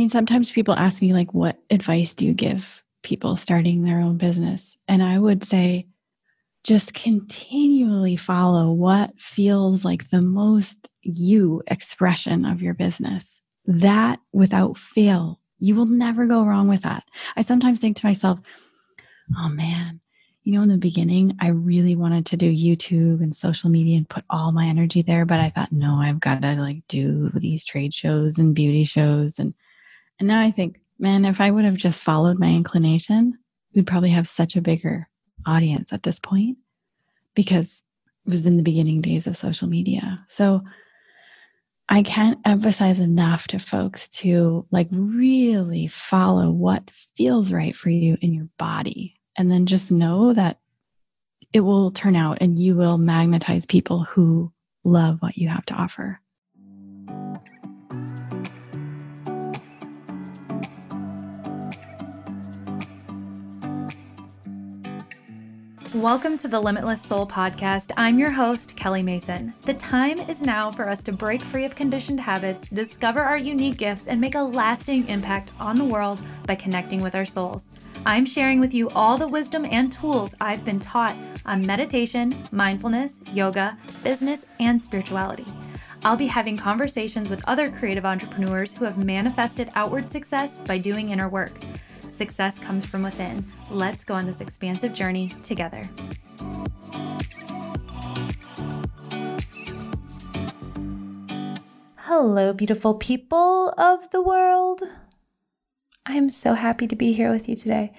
mean, sometimes people ask me, like, what advice do you give people starting their own business? And I would say, just continually follow what feels like the most you expression of your business. That without fail, you will never go wrong with that. I sometimes think to myself, oh man, you know, in the beginning, I really wanted to do YouTube and social media and put all my energy there, but I thought, no, I've got to like do these trade shows and beauty shows. And, and now I think, man, if I would have just followed my inclination, we'd probably have such a bigger audience at this point because it was in the beginning days of social media. So I can't emphasize enough to folks to like really follow what feels right for you in your body. And then just know that it will turn out and you will magnetize people who love what you have to offer. Welcome to the Limitless Soul podcast. I'm your host, Kelly Mason. The time is now for us to break free of conditioned habits, discover our unique gifts, and make a lasting impact on the world by connecting with our souls. I'm sharing with you all the wisdom and tools I've been taught on meditation, mindfulness, yoga, business, and spirituality. I'll be having conversations with other creative entrepreneurs who have manifested outward success by doing inner work. Success comes from within. Let's go on this expansive journey together. Hello, beautiful people of the world. I'm so happy to be here with you today.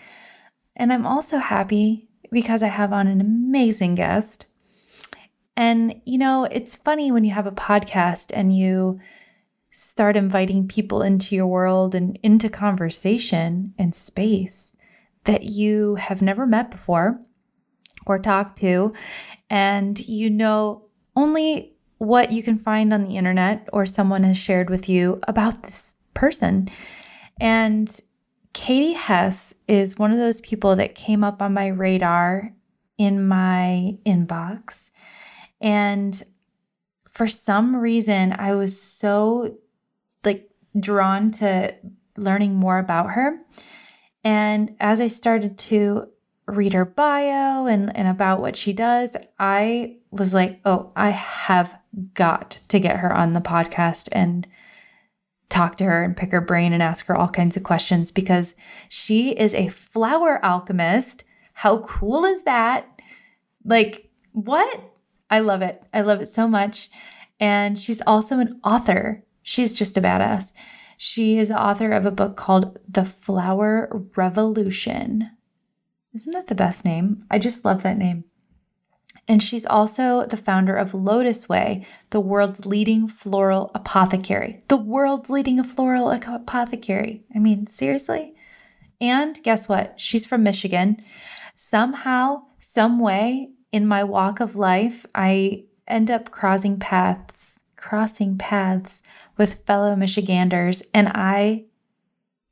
And I'm also happy because I have on an amazing guest. And, you know, it's funny when you have a podcast and you start inviting people into your world and into conversation and space that you have never met before or talked to, and you know only what you can find on the internet or someone has shared with you about this person. And Katie Hess is one of those people that came up on my radar in my inbox. And for some reason, I was so drawn to learning more about her. And as I started to read her bio and, and about what she does, I was like, oh, I have got to get her on the podcast and talk to her and pick her brain and ask her all kinds of questions because she is a flower alchemist. How cool is that? Like, what? I love it. I love it so much. And she's also an author. She's just a badass. She is the author of a book called The Flower Revolution. Isn't that the best name? I just love that name. And she's also the founder of LotusWei, the world's leading floral apothecary. The world's leading floral apothecary. I mean, seriously? And guess what? She's from Michigan. Somehow, some way in my walk of life, I end up crossing paths, crossing paths with fellow Michiganders, and I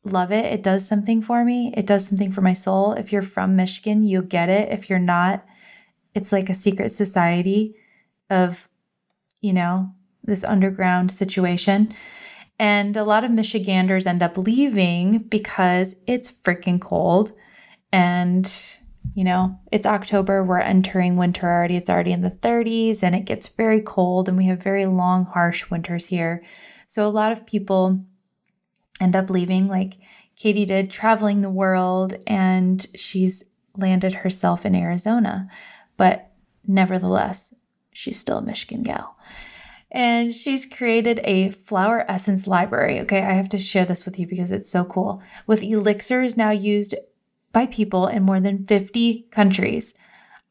love it. It does something for me. It does something for my soul. If you're from Michigan, you'll get it. If you're not, it's like a secret society of, you know, this underground situation. And a lot of Michiganders end up leaving because it's freaking cold. And, you know, it's October, we're entering winter already. It's already in the 30s and it gets very cold, and we have very long, harsh winters here. So a lot of people end up leaving, like Katie did, traveling the world, and she's landed herself in Arizona. But nevertheless, she's still a Michigan gal. And she's created a flower essence library. Okay, I have to share this with you because it's so cool. With elixirs now used by people in more than 50 countries.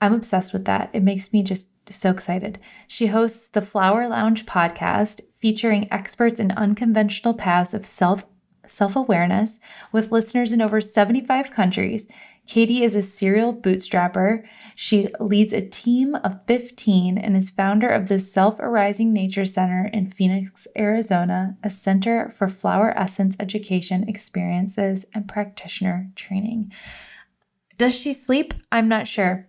I'm obsessed with that. It makes me just so excited. She hosts the Flower Lounge podcast featuring experts in unconventional paths of self self-awareness with listeners in over 75 countries. Katie is a serial bootstrapper. She leads a team of 15 and is founder of the Self Arising Nature Center in Phoenix, Arizona, a center for flower essence education, experiences, and practitioner training. Does she sleep? I'm not sure.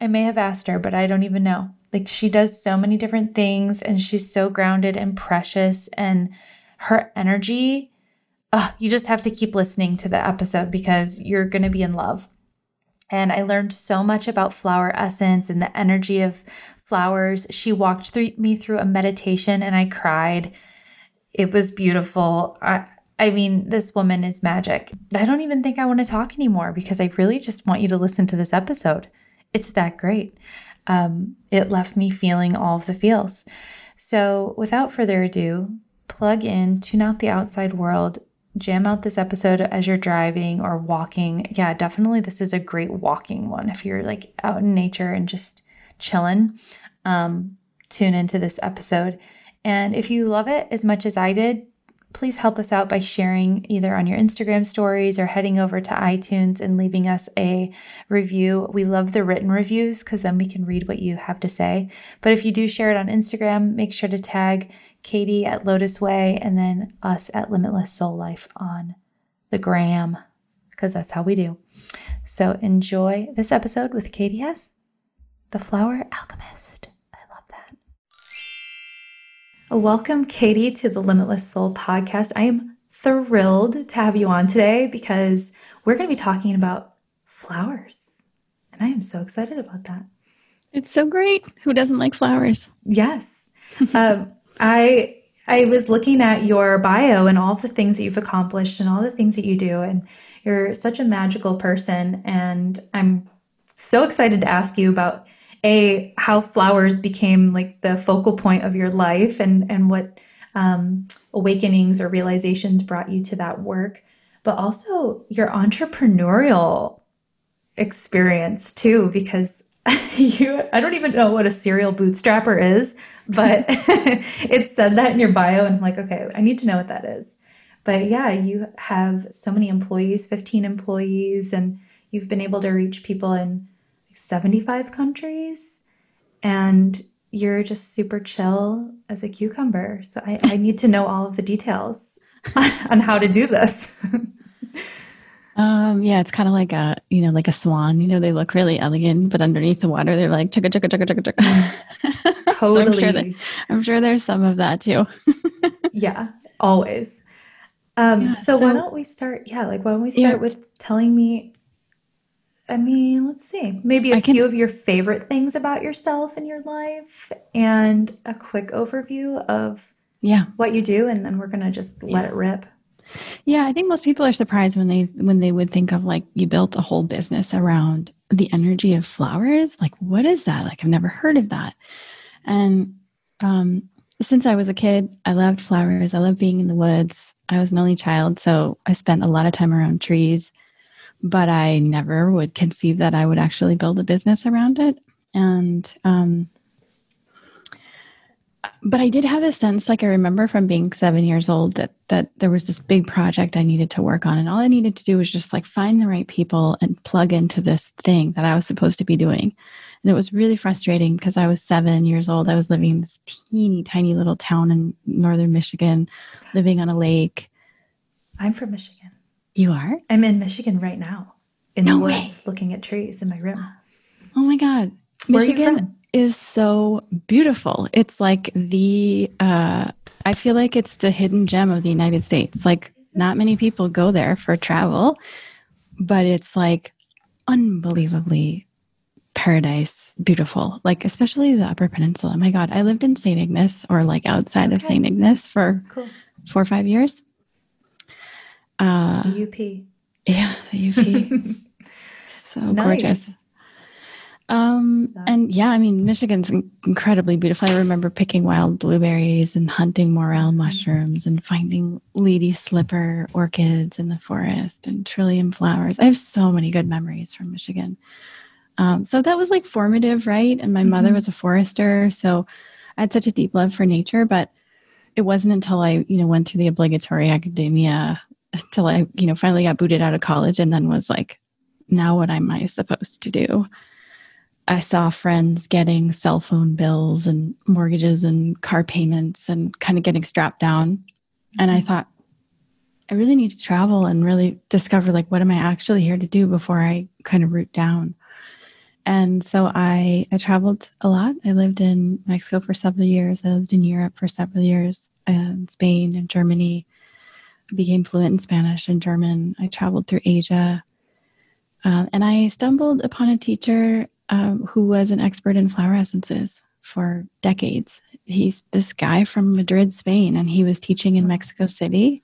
I may have asked her, but I don't even know. Like she does so many different things and she's so grounded and precious and her energy oh, you just have to keep listening to the episode because you're going to be in love. And I learned so much about flower essence and the energy of flowers. She walked through me through a meditation and I cried. It was beautiful. I, I mean, this woman is magic. I don't even think I want to talk anymore because I really just want you to listen to this episode. It's that great. Um, it left me feeling all of the feels. So, without further ado, plug in, tune out the outside world, jam out this episode as you're driving or walking. Yeah, definitely this is a great walking one if you're like out in nature and just chilling. Um, tune into this episode. And if you love it as much as I did, please help us out by sharing either on your Instagram stories or heading over to iTunes and leaving us a review. We love the written reviews because then we can read what you have to say. But if you do share it on Instagram, make sure to tag Katie at LotusWei and then us at Limitless Soul Life on the gram because that's how we do. So enjoy this episode with Katie Hess, the flower alchemist. I love that. Welcome, Katie, to the Limitless Soul podcast. I am thrilled to have you on today because we're going to be talking about flowers. And I am so excited about that. It's so great. Who doesn't like flowers? Yes. um, I I was looking at your bio and all the things that you've accomplished and all the things that you do and you're such a magical person and I'm so excited to ask you about a how flowers became like the focal point of your life and and what um, awakenings or realizations brought you to that work but also your entrepreneurial experience too because you I don't even know what a serial bootstrapper is but it said that in your bio and I'm like okay I need to know what that is but yeah you have so many employees 15 employees and you've been able to reach people in 75 countries and you're just super chill as a cucumber. So I, I need to know all of the details on how to do this. Um, yeah, it's kind of like a, you know, like a swan, you know, they look really elegant, but underneath the water, they're like chugga, chugga, chugga, chugga, chugga. Totally. so I'm, sure that, I'm sure there's some of that too. yeah, always. Um, yeah, so, so, why don't we start? Yeah, like why don't we start yeah. with telling me I mean, let's see. Maybe a I few of your favorite things about yourself and your life and a quick overview of yeah, what you do and then we're going to just let it rip. Yeah, I think most people are surprised when they when they would think of like you built a whole business around the energy of flowers. Like what is that? Like I've never heard of that. And um since I was a kid, I loved flowers. I loved being in the woods. I was an only child, so I spent a lot of time around trees but I never would conceive that I would actually build a business around it. And, um, but I did have this sense, like I remember from being seven years old, that that there was this big project I needed to work on, and all I needed to do was just like find the right people and plug into this thing that I was supposed to be doing. And it was really frustrating because I was seven years old. I was living in this teeny tiny little town in northern Michigan, living on a lake. I'm from Michigan. You are? I'm in Michigan right now, in no the woods, way. looking at trees in my room. Oh my God. Michigan is so beautiful. It's like the, uh, I feel like it's the hidden gem of the United States. Like, not many people go there for travel, but it's like unbelievably paradise beautiful like especially the upper peninsula my god i lived in st ignace or like outside okay. of st ignace for cool. four or five years uh, UP. Yeah, the UP. so nice. gorgeous. Um, and yeah, I mean, Michigan's incredibly beautiful. I remember picking wild blueberries and hunting morel mm-hmm. mushrooms and finding lady slipper orchids in the forest and trillium flowers. I have so many good memories from Michigan. Um, so that was like formative, right? And my mm-hmm. mother was a forester, so I had such a deep love for nature. But it wasn't until I, you know, went through the obligatory academia till I, you know, finally got booted out of college and then was like, now what am I supposed to do? I saw friends getting cell phone bills and mortgages and car payments and kind of getting strapped down. And I mm-hmm. thought, I really need to travel and really discover like what am I actually here to do before I kind of root down. And so I I traveled a lot. I lived in Mexico for several years. I lived in Europe for several years, and Spain and Germany I became fluent in Spanish and German. I traveled through Asia. Uh, and I stumbled upon a teacher um, who was an expert in flower essences for decades. He's this guy from Madrid, Spain, and he was teaching in Mexico City.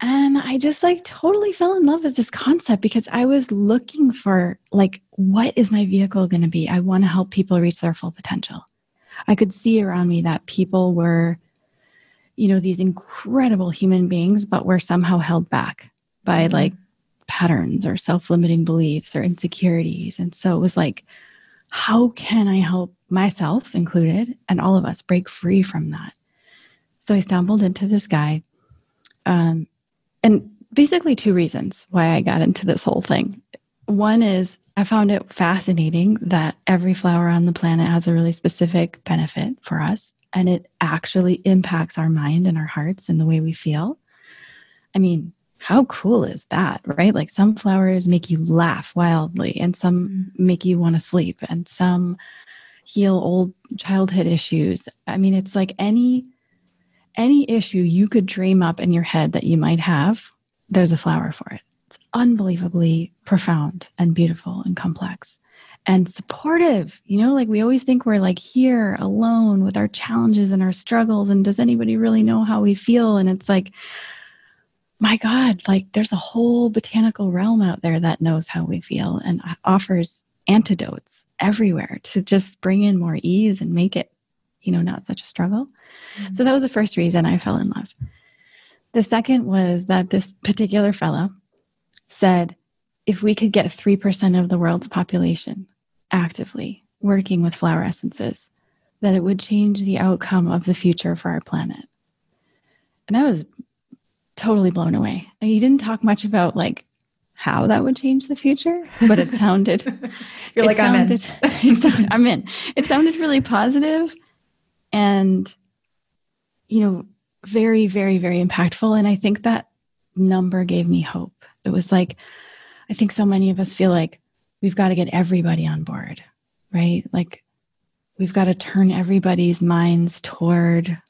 And I just like totally fell in love with this concept because I was looking for like, what is my vehicle going to be? I want to help people reach their full potential. I could see around me that people were, you know, these incredible human beings, but were somehow held back by like patterns or self limiting beliefs or insecurities. And so it was like, how can I help myself included and all of us break free from that? So I stumbled into this guy. Um, and basically, two reasons why I got into this whole thing. One is I found it fascinating that every flower on the planet has a really specific benefit for us, and it actually impacts our mind and our hearts and the way we feel. I mean, how cool is that, right? Like some flowers make you laugh wildly, and some mm-hmm. make you want to sleep, and some heal old childhood issues. I mean, it's like any any issue you could dream up in your head that you might have, there's a flower for it. It's unbelievably profound and beautiful and complex and supportive. You know, like we always think we're like here alone with our challenges and our struggles. And does anybody really know how we feel? And it's like, my God, like there's a whole botanical realm out there that knows how we feel and offers antidotes everywhere to just bring in more ease and make it, you know, not such a struggle. Mm-hmm. So that was the first reason I fell in love. The second was that this particular fellow said if we could get 3% of the world's population actively working with flower essences, that it would change the outcome of the future for our planet. And I was totally blown away. He didn't talk much about like how that would change the future, but it sounded You're it like sounded, I'm in. it sounded, I'm in. It sounded really positive and you know, very, very, very impactful. And I think that number gave me hope. It was like, I think so many of us feel like we've got to get everybody on board, right? Like we've got to turn everybody's minds toward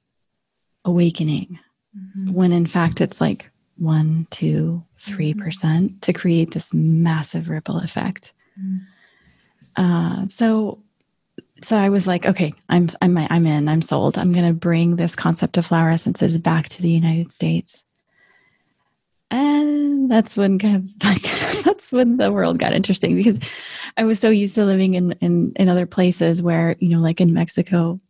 awakening mm-hmm. when in fact it's like one, two, three mm-hmm. percent to create this massive ripple effect. Mm-hmm. Uh, so, so I was like, okay, I'm I'm I'm in. I'm sold. I'm going to bring this concept of flower essences back to the United States. And that's when like that's when the world got interesting because I was so used to living in in in other places where you know, like in Mexico,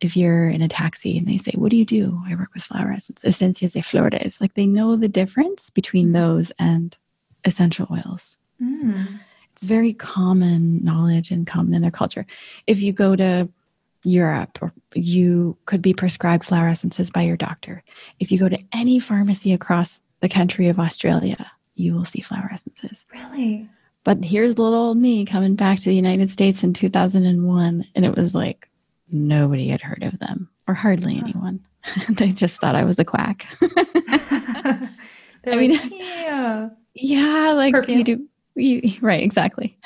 if you're in a taxi and they say, What do you do? I work with flower essence, Esencias de Flores. Like they know the difference between those and essential oils. Mm. It's very common knowledge and common in their culture. If you go to Europe, you could be prescribed flower essences by your doctor. If you go to any pharmacy across the country of Australia, you will see flower essences. Really? But here's little old me coming back to the United States in 2001, and it was like, nobody had heard of them or hardly anyone. they just thought I was a quack. I mean, yeah, yeah, like Perfume. you do, you, right? Exactly.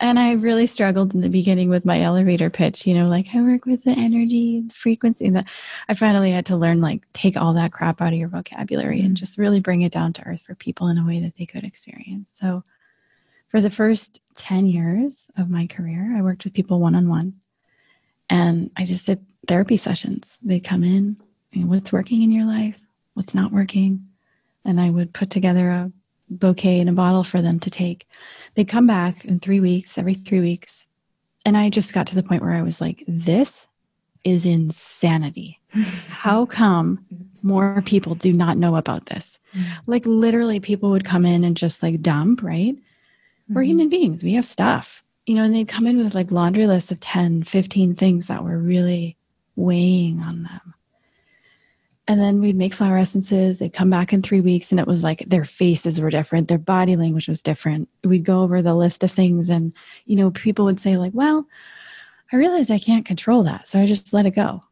and I really struggled in the beginning with my elevator pitch. You know, like I work with the energy, the frequency, that I finally had to learn like take all that crap out of your vocabulary mm-hmm. and just really bring it down to earth for people in a way that they could experience. So, for the first ten years of my career, I worked with people one on one and I just did therapy sessions. They'd come in, and what's working in your life, what's not working. And I would put together a bouquet in a bottle for them to take. They'd come back in three weeks, every three weeks. And I just got to the point where I was like, this is insanity. How come more people do not know about this? Like, literally, people would come in and just like dump, right? We're mm-hmm. human beings, we have stuff you know, and they'd come in with like laundry lists of 10, 15 things that were really weighing on them. And then we'd make flower essences. They'd come back in three weeks, and it was like their faces were different, their body language was different. We'd go over the list of things, and you know, people would say, like, well, I realized I can't control that. So I just let it go.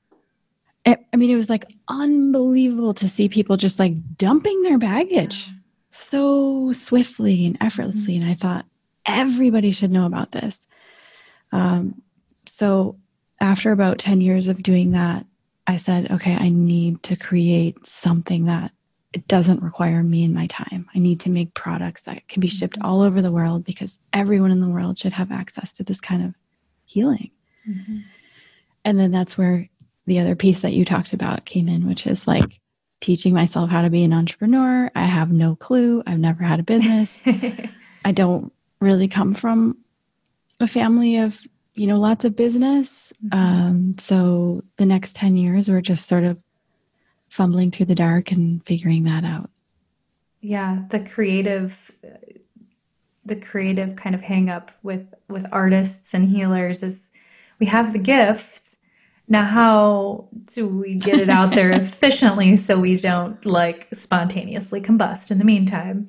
It, I mean, it was like unbelievable to see people just like dumping their baggage so swiftly and effortlessly. Mm-hmm. And I thought, everybody should know about this. Um, so after about 10 years of doing that, I said, okay, I need to create something that it doesn't require me and my time. I need to make products that can be shipped mm-hmm. all over the world because everyone in the world should have access to this kind of healing. Mm-hmm. And then that's where the other piece that you talked about came in, which is like teaching myself how to be an entrepreneur. I have no clue. I've never had a business. I don't really come from a family of, you know, lots of business. Mm-hmm. Um, so the next 10 years were just sort of fumbling through the dark and figuring that out. Yeah, the creative the creative kind of hang up with with artists and healers is we have the gift now, how do we get it out there efficiently so we don't like spontaneously combust in the meantime?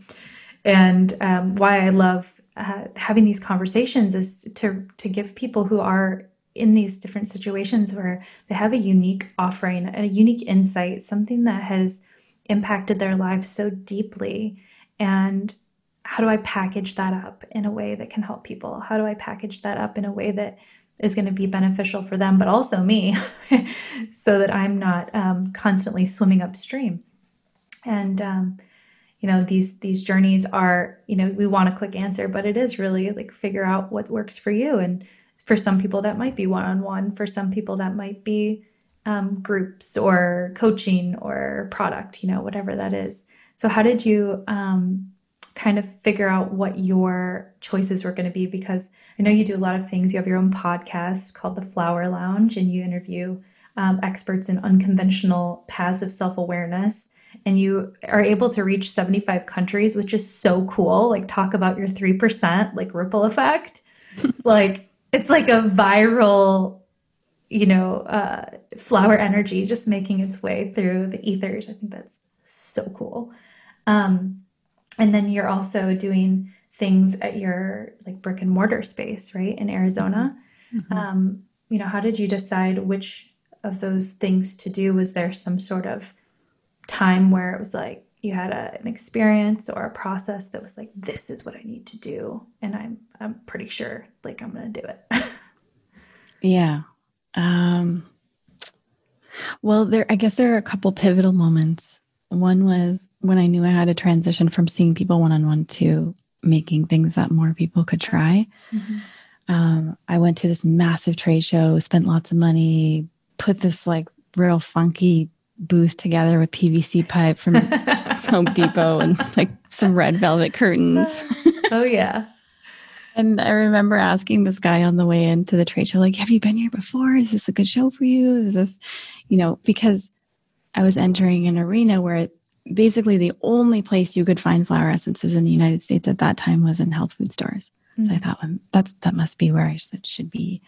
And um, why I love uh, having these conversations is to to give people who are in these different situations where they have a unique offering, a unique insight, something that has impacted their lives so deeply, and how do I package that up in a way that can help people? How do I package that up in a way that is going to be beneficial for them, but also me, so that I'm not um, constantly swimming upstream. And um, you know, these these journeys are, you know, we want a quick answer, but it is really like figure out what works for you. And for some people, that might be one on one. For some people, that might be um, groups or coaching or product. You know, whatever that is. So, how did you um, kind of figure out what your choices were going to be because I know you do a lot of things. You have your own podcast called The Flower Lounge, and you interview um, experts in unconventional paths of self awareness. And you are able to reach 75 countries, which is so cool. Like, talk about your 3% like ripple effect. It's like, it's like a viral, you know, uh, flower energy just making its way through the ethers. I think that's so cool. Um, and then you're also doing things at your like brick and mortar space, right, in Arizona. Mm-hmm. Um, you know, how did you decide which of those things to do? Was there some sort of time where it was like you had a, an experience or a process that was like, this is what I need to do, and I'm I'm pretty sure like I'm gonna do it. yeah. Um, well, there I guess there are a couple pivotal moments one was when I knew I had to transition from seeing people one on one to making things that more people could try. Mm-hmm. Um, I went to this massive trade show, spent lots of money, put this like real funky booth together with PVC pipe from Home Depot and like some red velvet curtains. oh, yeah. and I remember asking this guy on the way into the trade show, like, have you been here before? Is this a good show for you? Is this, you know, because I was entering an arena where basically the only place you could find flower essences in the United States at that time was in health food stores. Mm-hmm. So I mm. thought, well, that's that must be where I should, should be.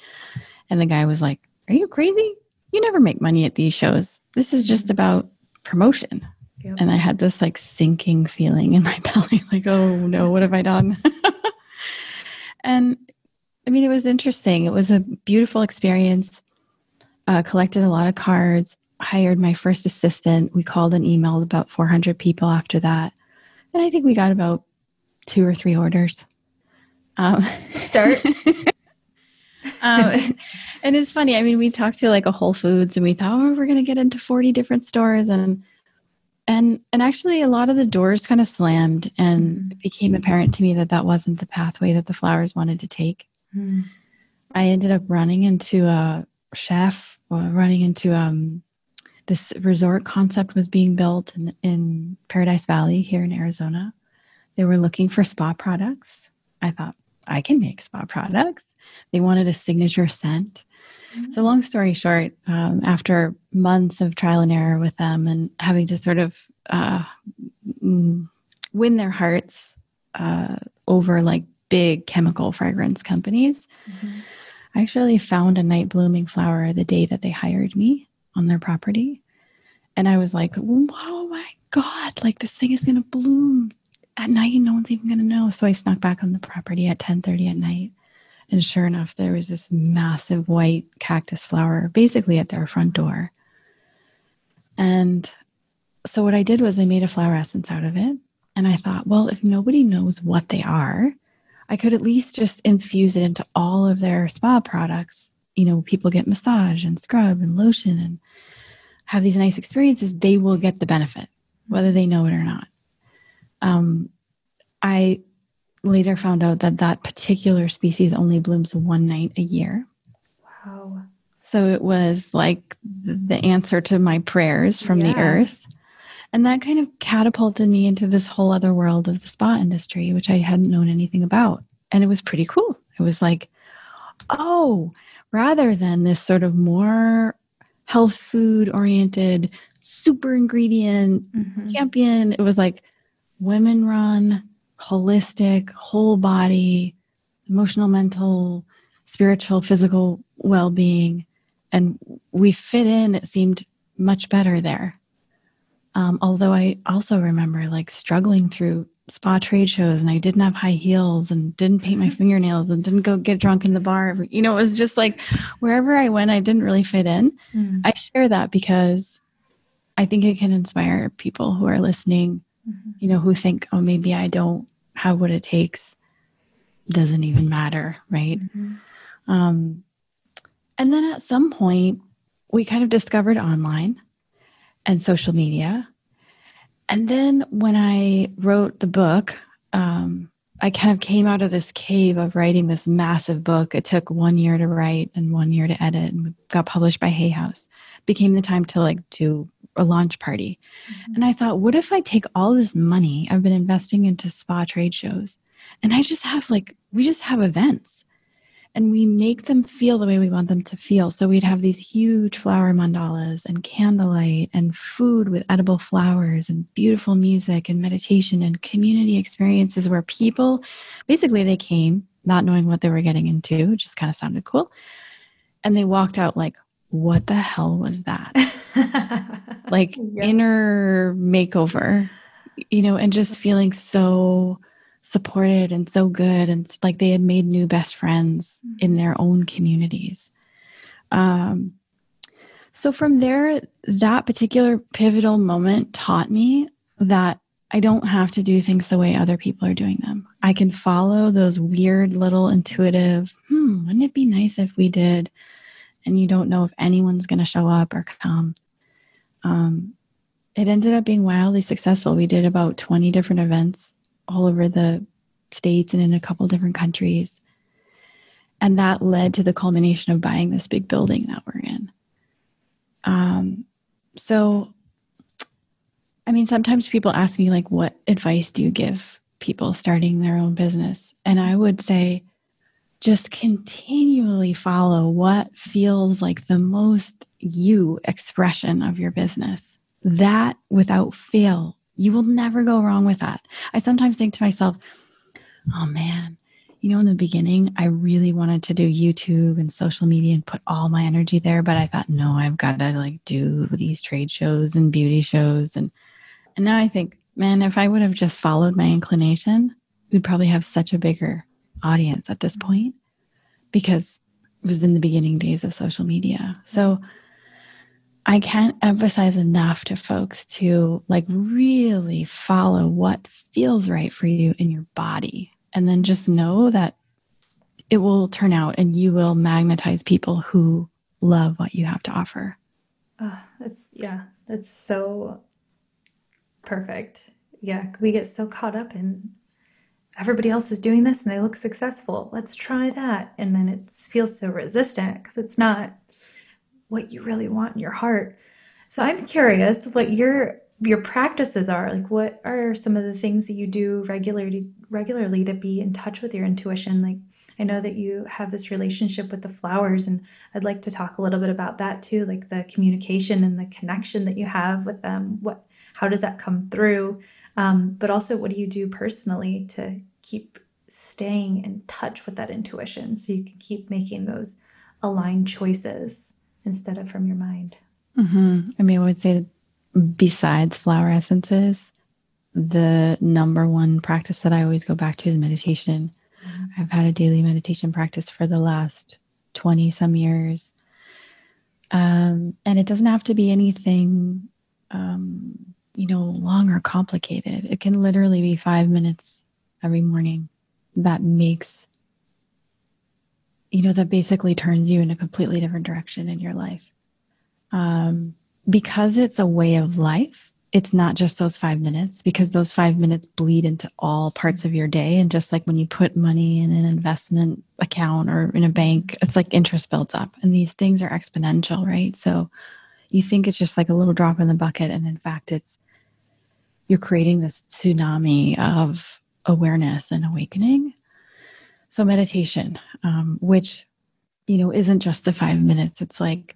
And the guy was like, "Are you crazy? You never make money at these shows. This is just mm. about promotion." Yep. And I had this like sinking feeling in my belly, like, "Oh no, what have I done?" and I mean, it was interesting. It was a beautiful experience. Uh, collected a lot of cards hired my first assistant. We called and emailed about 400 people after that. And I think we got about two or three orders. Um, Start. um, and it's funny. I mean, we talked to like a Whole Foods and we thought, oh, we're going to get into 40 different stores. And and and actually a lot of the doors kind of slammed and mm. it became apparent to me that that wasn't the pathway that the flowers wanted to take mm. i ended up running into a chef well, running into um, this resort concept was being built in, in Paradise Valley here in Arizona. They were looking for spa products. I thought, I can make spa products. They wanted a signature scent. Mm-hmm. So, long story short, um, after months of trial and error with them and having to sort of uh, win their hearts uh, over like big chemical fragrance companies, mm-hmm. I actually found a night blooming flower the day that they hired me on their property. And I was like, oh my God, like this thing is going to bloom at night. No one's even going to know. So I snuck back on the property at 1030 at night. And sure enough, there was this massive white cactus flower basically at their front door. And so what I did was I made a flower essence out of it. And I thought, well, if nobody knows what they are, I could at least just infuse it into all of their spa products. You know, people get massage and scrub and lotion and have these nice experiences, they will get the benefit, whether they know it or not. Um, I later found out that that particular species only blooms one night a year. Wow. So it was like the answer to my prayers from yeah. the earth. And that kind of catapulted me into this whole other world of the spa industry, which I hadn't known anything about. And it was pretty cool. It was like, oh, rather than this sort of more health food oriented, super ingredient mm-hmm. champion, it was like women run, holistic, whole body, emotional, mental, spiritual, physical well being. And we fit in, it seemed much better there. Um, although I also remember like struggling through spa trade shows and I didn't have high heels and didn't paint my fingernails and didn't go get drunk in the bar. You know, it was just like wherever I went, I didn't really fit in. Mm. I share that because I think it can inspire people who are listening, mm-hmm. you know, who think, oh, maybe I don't have what it takes. Doesn't even matter, right? Mm-hmm. Um, and then at some point, we kind of discovered online and social media. And then when I wrote the book, um, I kind of came out of this cave of writing this massive book. It took one year to write and one year to edit, and got published by Hay House. Became the time to like do a launch party. Mm-hmm. And I thought, what if I take all this money I've been investing into spa trade shows, and I just have like we just have events and we make them feel the way we want them to feel. So we'd have these huge flower mandalas and candlelight and food with edible flowers and beautiful music and meditation and community experiences where people basically they came not knowing what they were getting into, which just kind of sounded cool. And they walked out like, what the hell was that? like inner makeover, you know, and just feeling so supported and so good and like they had made new best friends in mm-hmm. their own communities. Um, so from there that particular pivotal moment taught me that i don't have to do things the way other people are doing them. I can follow those weird little intuitive hmm wouldn't it be nice if we did? And you don't know if anyone's going to show up or come um, it ended up being wildly successful we did about 20 different events all over the states and in a couple different countries. And that led to the culmination of buying this big building that we're in. Um, so, I mean, sometimes people ask me, like, what advice do you give people starting their own business? And I would say, just continually follow what feels like the most you expression of your business. That without fail you will never go wrong with that. I sometimes think to myself, oh man, you know, in the beginning, I really wanted to do YouTube and social media and put all my energy there, but I thought, no, I've got to like do these trade shows and beauty shows. And, and now I think, man, if I would have just followed my inclination, we'd probably have such a bigger audience at this point because it was in the beginning days of social media. So, I can't emphasize enough to folks to like really follow what feels right for you in your body. And then just know that it will turn out and you will magnetize people who love what you have to offer. Oh, that's, yeah, that's so perfect. Yeah, we get so caught up in everybody else is doing this and they look successful. Let's try that. And then it feels so resistant because it's not what you really want in your heart. So I'm curious what your your practices are. Like what are some of the things that you do regularly regularly to be in touch with your intuition? Like I know that you have this relationship with the flowers and I'd like to talk a little bit about that too, like the communication and the connection that you have with them. What how does that come through? Um, but also what do you do personally to keep staying in touch with that intuition so you can keep making those aligned choices? instead of from your mind. Mm-hmm. I mean, I would say besides flower essences, the number one practice that I always go back to is meditation. Mm-hmm. I've had a daily meditation practice for the last 20 some years. Um, and it doesn't have to be anything, um, you know, long or complicated. It can literally be five minutes every morning that makes you know, that basically turns you in a completely different direction in your life. Um, because it's a way of life, it's not just those five minutes because those five minutes bleed into all parts of your day. And just like when you put money in an investment account or in a bank, it's like interest builds up and these things are exponential, right? So you think it's just like a little drop in the bucket. And in fact, it's you're creating this tsunami of awareness and awakening. So meditation, um, which you know isn't just the five minutes. It's like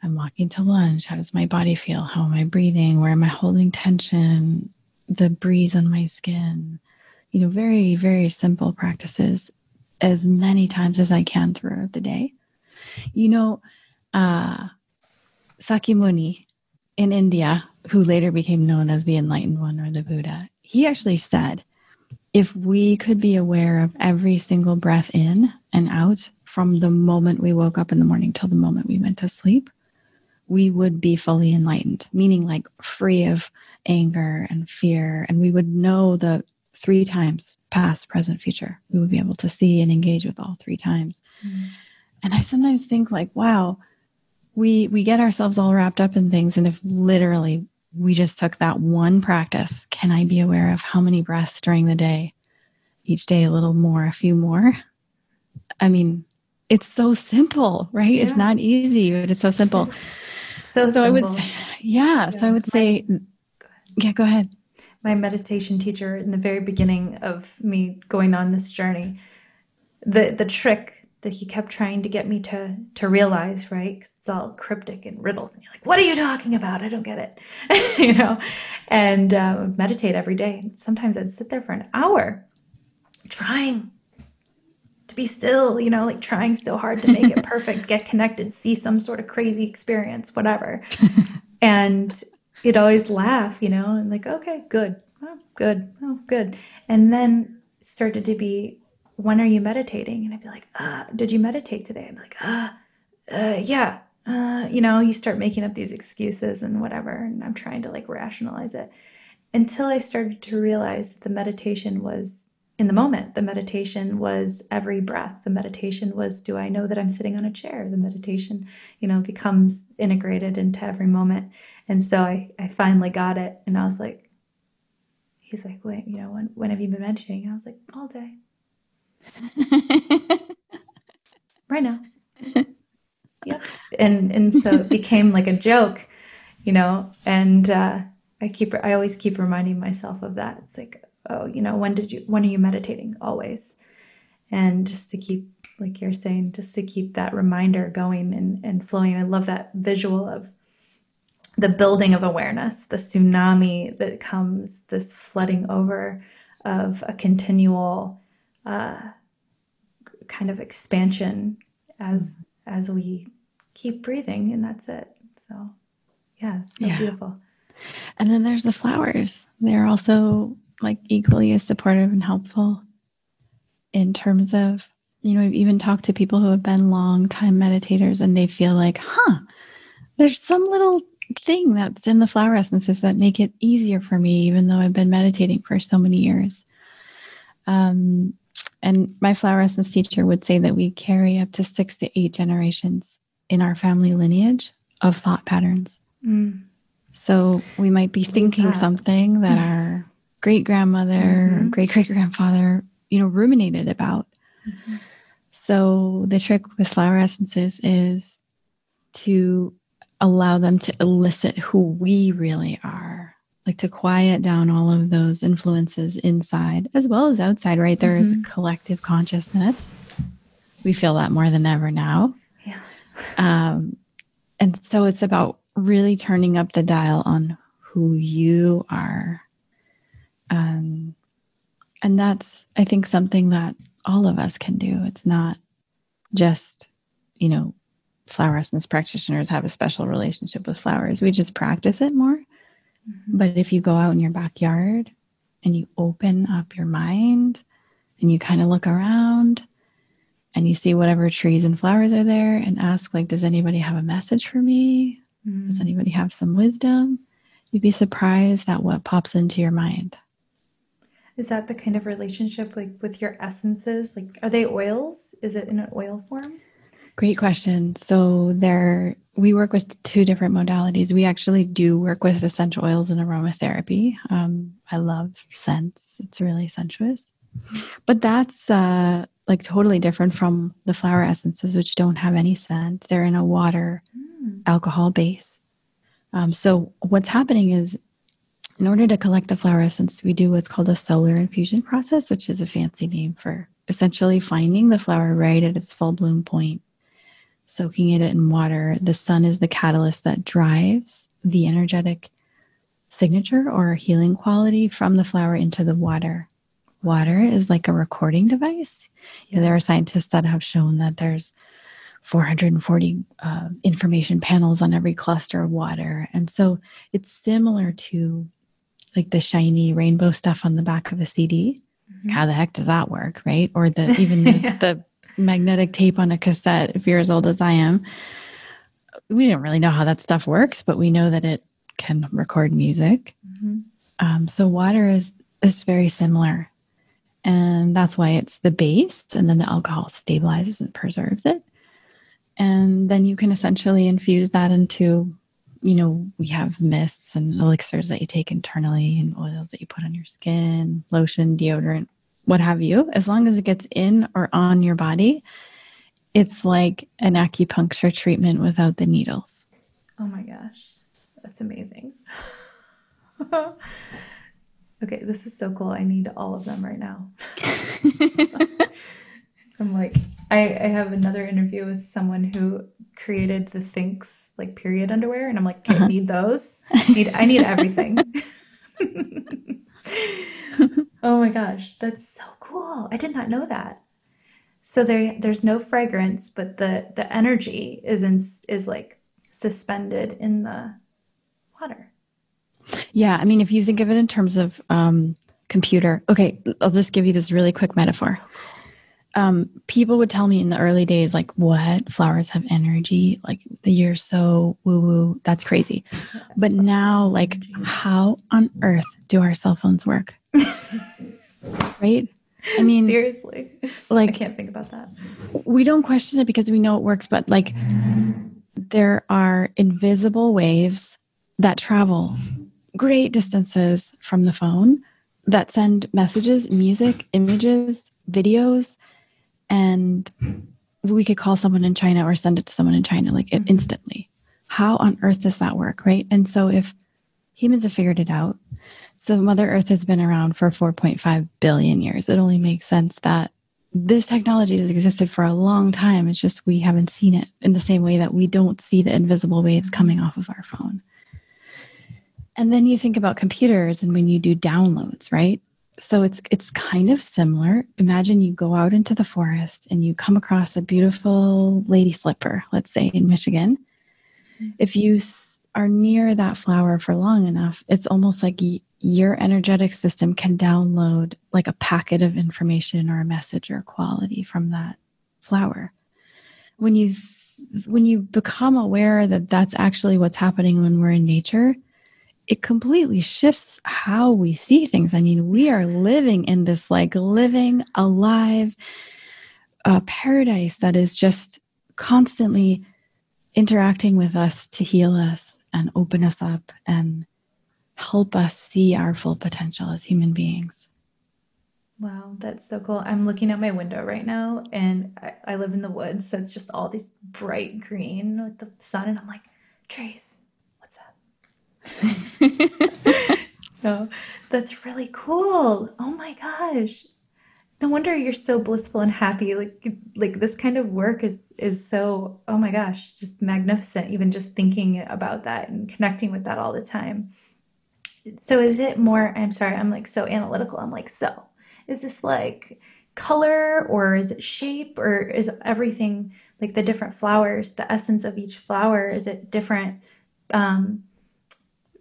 I'm walking to lunch. How does my body feel? How am I breathing? Where am I holding tension? The breeze on my skin. You know, very, very simple practices as many times as I can throughout the day. You know, uh, Sakyamuni in India, who later became known as the Enlightened One or the Buddha, he actually said, if we could be aware of every single breath in and out from the moment we woke up in the morning till the moment we went to sleep, we would be fully enlightened, meaning like free of anger and fear. And we would know the three times past, present, future. We would be able to see and engage with all three times. Mm. And I sometimes think like, wow, we we get ourselves all wrapped up in things. And if literally we just took that one practice, can I be aware of how many breaths during the day? Each day a little more, a few more. I mean, it's so simple, right? Yeah. It's not easy, but it's so simple. So, so I would say, yeah, yeah. So I would say, go yeah, go ahead. My meditation teacher in the very beginning of me going on this journey, the the trick that he kept trying to get me to to realize, right? Because it's all cryptic and riddles, and you're like, "What are you talking about? I don't get it," you know. And uh, meditate every day. Sometimes I'd sit there for an hour, trying to be still, you know, like trying so hard to make it perfect, get connected, see some sort of crazy experience, whatever. and you'd always laugh, you know, and like, okay, good, oh, good, oh, good. And then started to be, when are you meditating? And I'd be like, uh, did you meditate today? I'd be like, uh, uh yeah. Uh, you know, you start making up these excuses and whatever. And I'm trying to like rationalize it until I started to realize that the meditation was in the moment. The meditation was every breath. The meditation was, do I know that I'm sitting on a chair? The meditation, you know, becomes integrated into every moment. And so I, I finally got it. And I was like, he's like, wait, you know, when, when have you been meditating? And I was like, all day. right now. yep. And, and so it became like a joke, you know, and, uh, I keep, I always keep reminding myself of that. It's like, oh, you know, when did you, when are you meditating? Always. And just to keep, like you're saying, just to keep that reminder going and, and flowing. I love that visual of the building of awareness, the tsunami that comes, this flooding over of a continual uh, kind of expansion as as we keep breathing, and that's it. So, yeah, it's so yeah. beautiful. And then there's the flowers. They're also like equally as supportive and helpful in terms of you know i've even talked to people who have been long time meditators and they feel like huh there's some little thing that's in the flower essences that make it easier for me even though i've been meditating for so many years um, and my flower essence teacher would say that we carry up to six to eight generations in our family lineage of thought patterns mm. so we might be thinking something that our great grandmother, mm-hmm. great great grandfather, you know, ruminated about. Mm-hmm. So the trick with flower essences is to allow them to elicit who we really are, like to quiet down all of those influences inside as well as outside, right? There mm-hmm. is a collective consciousness. We feel that more than ever now. Yeah. Um, and so it's about really turning up the dial on who you are um, and that's, I think, something that all of us can do. It's not just, you know, flower essence practitioners have a special relationship with flowers. We just practice it more. Mm-hmm. But if you go out in your backyard and you open up your mind and you kind of look around and you see whatever trees and flowers are there and ask like does anybody have a message for me mm. does anybody have some wisdom you'd be surprised at what pops into your mind is that the kind of relationship like with your essences? Like, are they oils? Is it in an oil form? Great question. So there we work with two different modalities. We actually do work with essential oils and aromatherapy. Um, I love scents. It's really sensuous. But that's uh, like totally different from the flower essences, which don't have any scent. They're in a water mm. alcohol base. Um, so what's happening is in order to collect the flower essence, we do what's called a solar infusion process, which is a fancy name for essentially finding the flower right at its full bloom point, soaking it in water. The sun is the catalyst that drives the energetic signature or healing quality from the flower into the water. Water is like a recording device. You know, there are scientists that have shown that there's 440 uh, information panels on every cluster of water. And so it's similar to like the shiny rainbow stuff on the back of a CD. Mm-hmm. How the heck does that work, right? Or the even the, yeah. the magnetic tape on a cassette. If you're as old as I am, we don't really know how that stuff works, but we know that it can record music. Mm-hmm. Um, so water is is very similar, and that's why it's the base, and then the alcohol stabilizes and preserves it, and then you can essentially infuse that into you know, we have mists and elixirs that you take internally and oils that you put on your skin, lotion, deodorant, what have you. As long as it gets in or on your body, it's like an acupuncture treatment without the needles. Oh my gosh. That's amazing. okay, this is so cool. I need all of them right now. I'm like, I, I have another interview with someone who created the Thinx like period underwear, and I'm like, okay, uh-huh. need those. I Need I need everything. oh my gosh, that's so cool! I did not know that. So there, there's no fragrance, but the the energy is in is like suspended in the water. Yeah, I mean, if you think of it in terms of um, computer, okay, I'll just give you this really quick metaphor. Um, people would tell me in the early days, like, what flowers have energy? Like, the year so woo woo, that's crazy. But now, like, how on earth do our cell phones work? Right? I mean, seriously, like, I can't think about that. We don't question it because we know it works, but like, there are invisible waves that travel great distances from the phone that send messages, music, images, videos and we could call someone in China or send it to someone in China like mm-hmm. instantly. How on earth does that work, right? And so if humans have figured it out, so Mother Earth has been around for 4.5 billion years. It only makes sense that this technology has existed for a long time. It's just we haven't seen it in the same way that we don't see the invisible waves mm-hmm. coming off of our phone. And then you think about computers and when you do downloads, right? so it's it's kind of similar imagine you go out into the forest and you come across a beautiful lady slipper let's say in michigan mm-hmm. if you are near that flower for long enough it's almost like your energetic system can download like a packet of information or a message or quality from that flower when you when you become aware that that's actually what's happening when we're in nature it completely shifts how we see things. I mean, we are living in this like living, alive uh, paradise that is just constantly interacting with us to heal us and open us up and help us see our full potential as human beings. Wow, that's so cool. I'm looking out my window right now and I, I live in the woods, so it's just all these bright green with the sun, and I'm like, trees, what's up? no, that's really cool. Oh my gosh. No wonder you're so blissful and happy. Like like this kind of work is is so oh my gosh, just magnificent even just thinking about that and connecting with that all the time. So is it more I'm sorry, I'm like so analytical. I'm like so is this like color or is it shape or is everything like the different flowers, the essence of each flower is it different um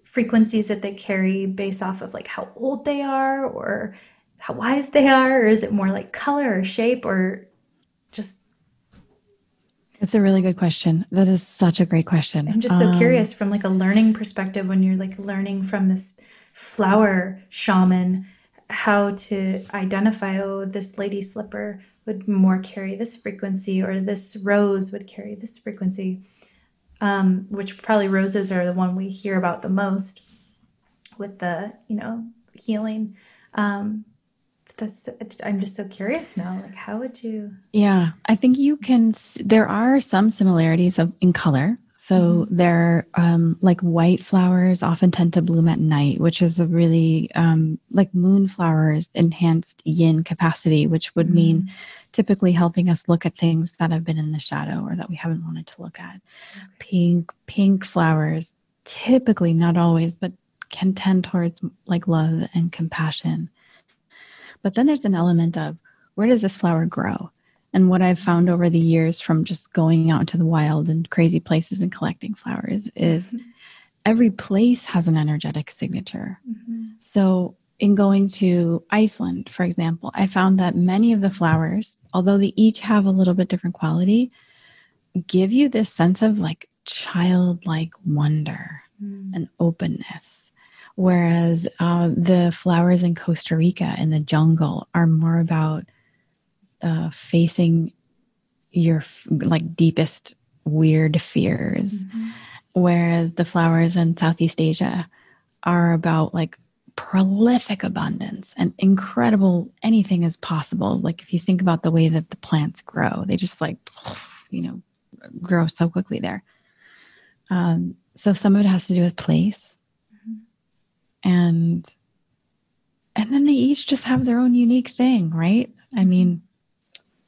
frequencies that they carry based off of like how old they are or how wise they are or is it more like color or shape or just it's a really good question that is such a great question i'm just so um, curious from like a learning perspective when you're like learning from this flower shaman how to identify oh this lady slipper would more carry this frequency, or this rose would carry this frequency. Um, which probably roses are the one we hear about the most with the you know healing. Um, that's i'm just so curious now like how would you yeah i think you can there are some similarities of in color so mm-hmm. they're um, like white flowers often tend to bloom at night which is a really um, like moonflowers enhanced yin capacity which would mm-hmm. mean typically helping us look at things that have been in the shadow or that we haven't wanted to look at okay. pink pink flowers typically not always but can tend towards like love and compassion but then there's an element of where does this flower grow? And what I've found over the years from just going out into the wild and crazy places and collecting flowers is mm-hmm. every place has an energetic signature. Mm-hmm. So, in going to Iceland, for example, I found that many of the flowers, although they each have a little bit different quality, give you this sense of like childlike wonder mm. and openness Whereas uh, the flowers in Costa Rica in the jungle are more about uh, facing your like deepest weird fears. Mm-hmm. Whereas the flowers in Southeast Asia are about like prolific abundance and incredible anything is possible. Like if you think about the way that the plants grow, they just like, you know, grow so quickly there. Um, so some of it has to do with place and and then they each just have their own unique thing right? I mean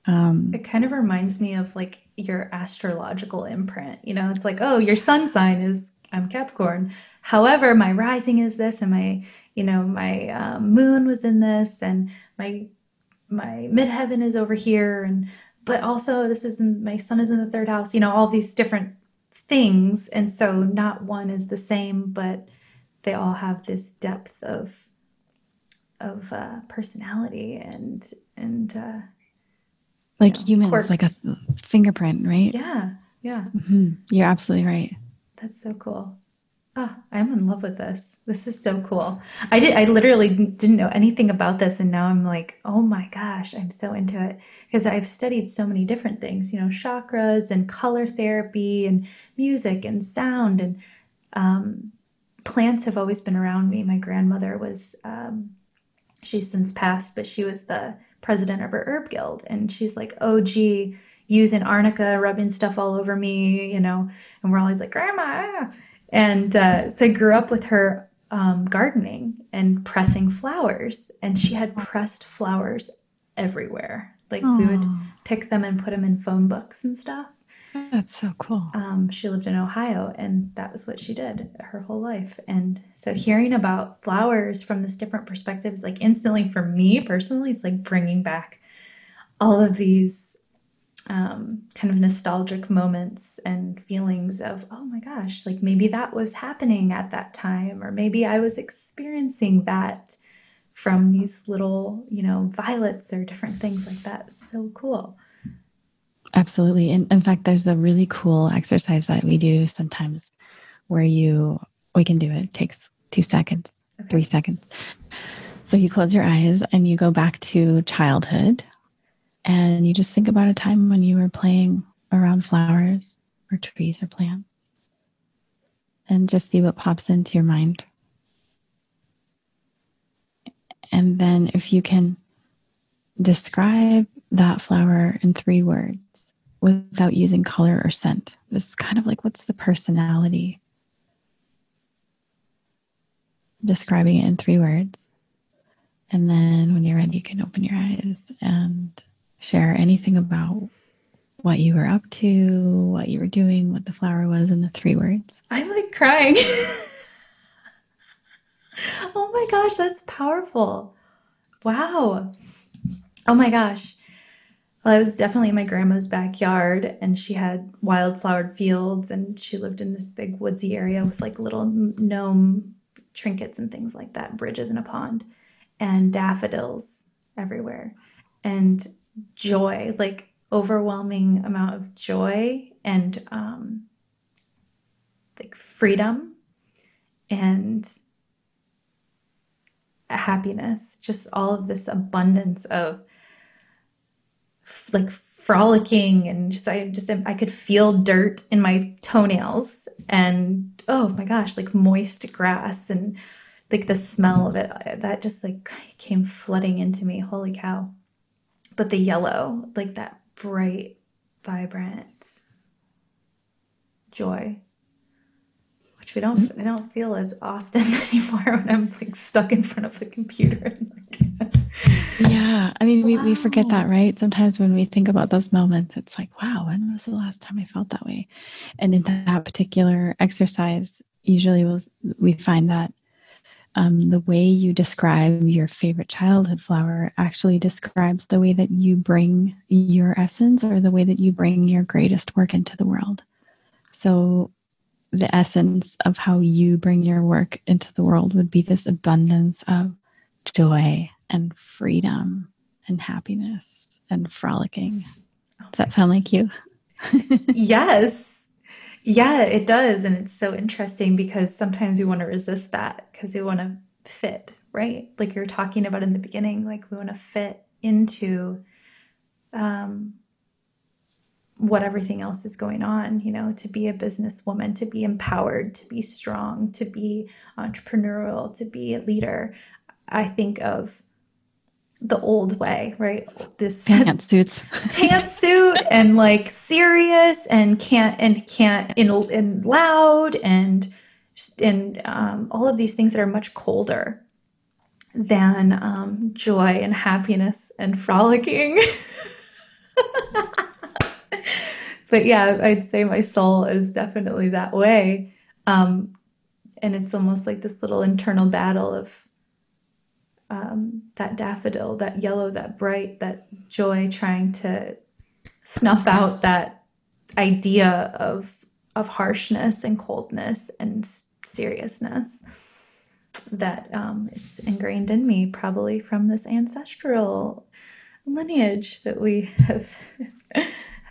um it kind of reminds me of like your astrological imprint you know? It's like oh your sun sign is i'm capricorn. However my rising is this and my you know my um, moon was in this and my my midheaven is over here and but also this is in, my sun is in the third house you know all these different things. And so not one is the same but they all have this depth of of uh, personality and and uh, like you know, humans, quirks. like a fingerprint, right? Yeah, yeah. Mm-hmm. You're absolutely right. That's so cool. Oh, I'm in love with this. This is so cool. I did. I literally didn't know anything about this, and now I'm like, oh my gosh, I'm so into it because I've studied so many different things. You know, chakras and color therapy and music and sound and um, plants have always been around me. My grandmother was, um, she's since passed, but she was the president of her herb guild. And she's like, oh, gee, using arnica, rubbing stuff all over me, you know. And we're always like, Grandma. And uh, so I grew up with her um, gardening and pressing flowers. And she had pressed flowers everywhere. Like Aww. we would pick them and put them in phone books and stuff. That's so cool. Um, she lived in Ohio, and that was what she did her whole life. And so, hearing about flowers from this different perspectives, like instantly for me personally, it's like bringing back all of these um, kind of nostalgic moments and feelings of, oh my gosh, like maybe that was happening at that time, or maybe I was experiencing that from these little, you know, violets or different things like that. It's so cool. Absolutely. And in fact, there's a really cool exercise that we do sometimes where you, we can do it. it takes two seconds, okay. three seconds. So you close your eyes and you go back to childhood and you just think about a time when you were playing around flowers or trees or plants and just see what pops into your mind. And then if you can describe that flower in three words without using color or scent. Just kind of like, what's the personality? Describing it in three words. And then when you're ready, you can open your eyes and share anything about what you were up to, what you were doing, what the flower was in the three words. I'm like crying. oh my gosh, that's powerful. Wow. Oh my gosh. Well, I was definitely in my grandma's backyard, and she had wildflowered fields, and she lived in this big woodsy area with like little gnome trinkets and things like that, bridges and a pond, and daffodils everywhere, and joy, like overwhelming amount of joy and um, like freedom and happiness, just all of this abundance of like frolicking and just I just I could feel dirt in my toenails and oh my gosh like moist grass and like the smell of it that just like came flooding into me holy cow. But the yellow like that bright vibrant joy which we don't I don't feel as often anymore when I'm like stuck in front of a computer and like yeah. I mean, we, wow. we forget that, right? Sometimes when we think about those moments, it's like, wow, when was the last time I felt that way? And in that particular exercise, usually we'll, we find that um, the way you describe your favorite childhood flower actually describes the way that you bring your essence or the way that you bring your greatest work into the world. So, the essence of how you bring your work into the world would be this abundance of joy and freedom and happiness and frolicking. Does that sound like you? yes. Yeah, it does. And it's so interesting because sometimes we want to resist that because we want to fit, right? Like you're talking about in the beginning, like we want to fit into um, what everything else is going on, you know, to be a businesswoman, to be empowered, to be strong, to be entrepreneurial, to be a leader. I think of the old way, right? This pantsuits, pantsuit, and like serious and can't and can't in and loud and and um, all of these things that are much colder than um, joy and happiness and frolicking. but yeah, I'd say my soul is definitely that way. Um, and it's almost like this little internal battle of um, that daffodil, that yellow, that bright, that joy, trying to snuff out that idea of of harshness and coldness and seriousness that um, is ingrained in me, probably from this ancestral lineage that we have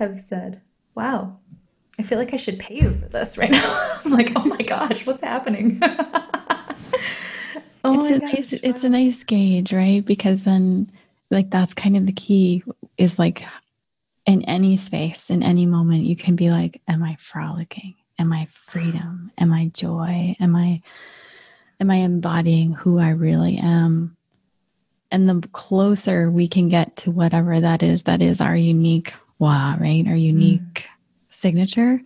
have said. Wow, I feel like I should pay you for this right now. I'm like, oh my gosh, what's happening? Oh it's a gosh, nice it's a nice gauge, right? Because then like that's kind of the key is like in any space, in any moment, you can be like, Am I frolicking? Am I freedom? Am I joy? Am I am I embodying who I really am? And the closer we can get to whatever that is, that is our unique wow, right? Our unique mm. signature,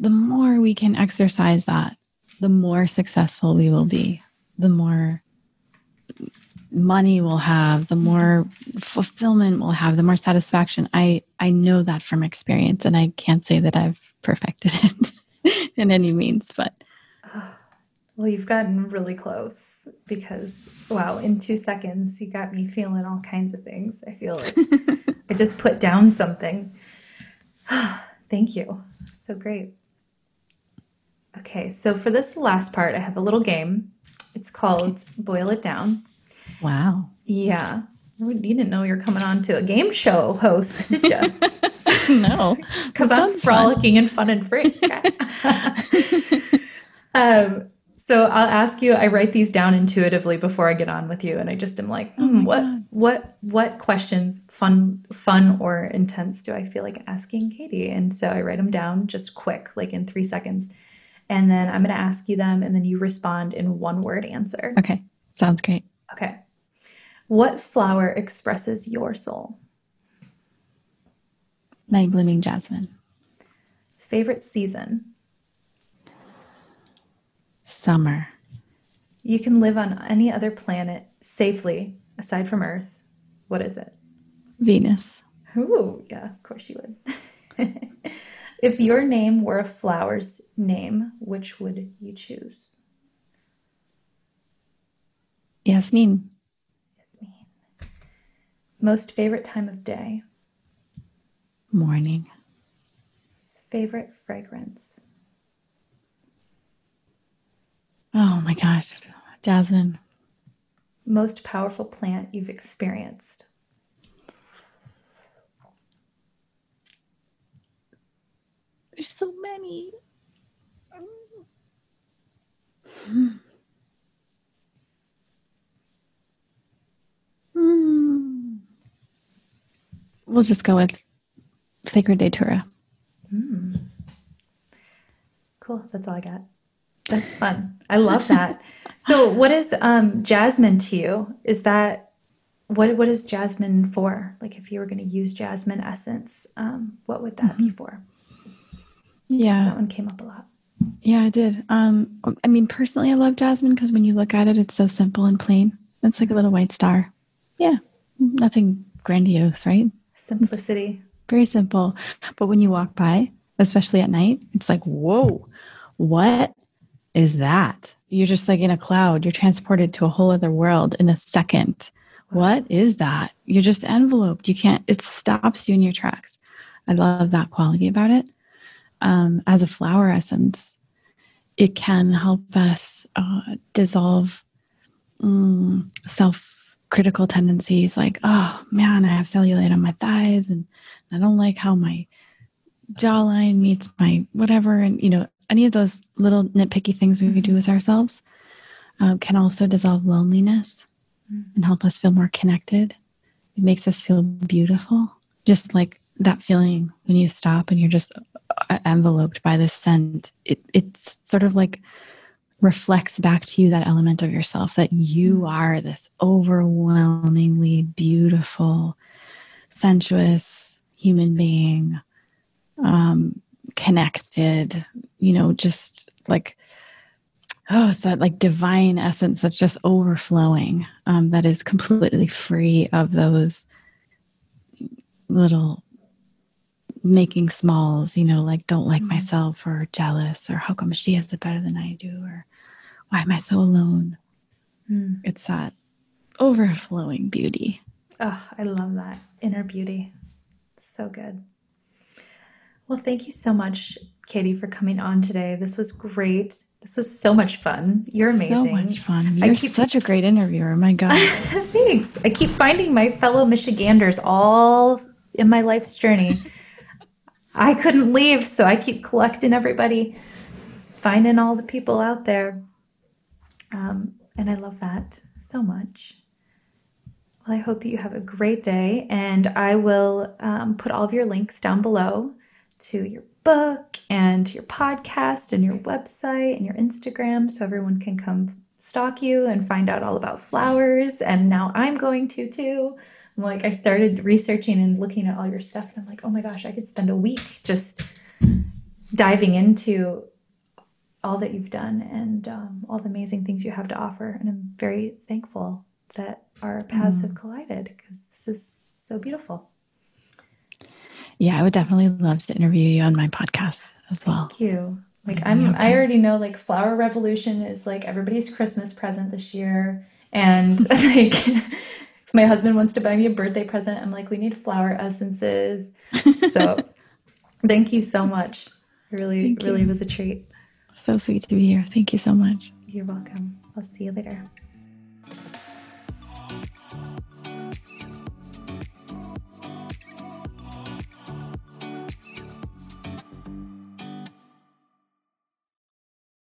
the more we can exercise that, the more successful we will be the more money we'll have the more fulfillment we'll have the more satisfaction i i know that from experience and i can't say that i've perfected it in any means but well you've gotten really close because wow in two seconds you got me feeling all kinds of things i feel like i just put down something thank you so great okay so for this last part i have a little game it's called okay. Boil It Down. Wow. Yeah. You didn't know you're coming on to a game show host, did you? no. Because I'm frolicking fun. and fun and free. um, so I'll ask you, I write these down intuitively before I get on with you. And I just am like, hmm, oh what, God. what, what questions, fun, fun or intense do I feel like asking Katie? And so I write them down just quick, like in three seconds. And then I'm going to ask you them, and then you respond in one word answer. Okay. Sounds great. Okay. What flower expresses your soul? Night blooming jasmine. Favorite season? Summer. You can live on any other planet safely aside from Earth. What is it? Venus. Ooh, yeah, of course you would. If your name were a flower's name, which would you choose? Yasmin. Yasmin. Most favorite time of day? Morning. Favorite fragrance? Oh my gosh, jasmine. Most powerful plant you've experienced? There's so many. we'll just go with Sacred Datura. Mm. Cool. That's all I got. That's fun. I love that. so, what is um, jasmine to you? Is that what? What is jasmine for? Like, if you were going to use jasmine essence, um, what would that mm-hmm. be for? Yeah, that one came up a lot. Yeah, I did. Um, I mean, personally, I love jasmine because when you look at it, it's so simple and plain. It's like a little white star. Yeah, nothing grandiose, right? Simplicity. Very simple. But when you walk by, especially at night, it's like, whoa, what is that? You're just like in a cloud. You're transported to a whole other world in a second. What is that? You're just enveloped. You can't, it stops you in your tracks. I love that quality about it. Um, as a flower essence, it can help us uh, dissolve um, self critical tendencies like, oh man, I have cellulite on my thighs and I don't like how my jawline meets my whatever. And, you know, any of those little nitpicky things we do with ourselves uh, can also dissolve loneliness mm-hmm. and help us feel more connected. It makes us feel beautiful. Just like that feeling when you stop and you're just uh, enveloped by this scent. It, it's sort of like reflects back to you that element of yourself that you mm. are this overwhelmingly beautiful, sensuous human being, um, connected, you know, just like, oh, it's that like divine essence that's just overflowing, um, that is completely free of those little making smalls, you know, like don't like mm-hmm. myself or jealous or how come she has it better than I do or why am I so alone? Mm. It's that overflowing beauty. Oh, I love that inner beauty. So good. Well, thank you so much, Katie, for coming on today. This was great. This was so much fun. You're amazing. So much fun. You're I keep, such a great interviewer. My God. Thanks. I keep finding my fellow Michiganders all in my life's journey. I couldn't leave, so I keep collecting everybody, finding all the people out there. Um, and I love that so much. Well, I hope that you have a great day, and I will um, put all of your links down below to your book and to your podcast and your website and your Instagram so everyone can come stalk you and find out all about flowers. And now I'm going to too. I'm like, I started researching and looking at all your stuff, and I'm like, oh my gosh, I could spend a week just diving into all that you've done and um, all the amazing things you have to offer. And I'm very thankful that our paths mm. have collided because this is so beautiful. Yeah, I would definitely love to interview you on my podcast as well. Thank you. Like I'm I already know like Flower Revolution is like everybody's Christmas present this year. And like if my husband wants to buy me a birthday present, I'm like, we need flower essences. So thank you so much. It really, thank really you. was a treat. So sweet to be here. Thank you so much. You're welcome. I'll see you later.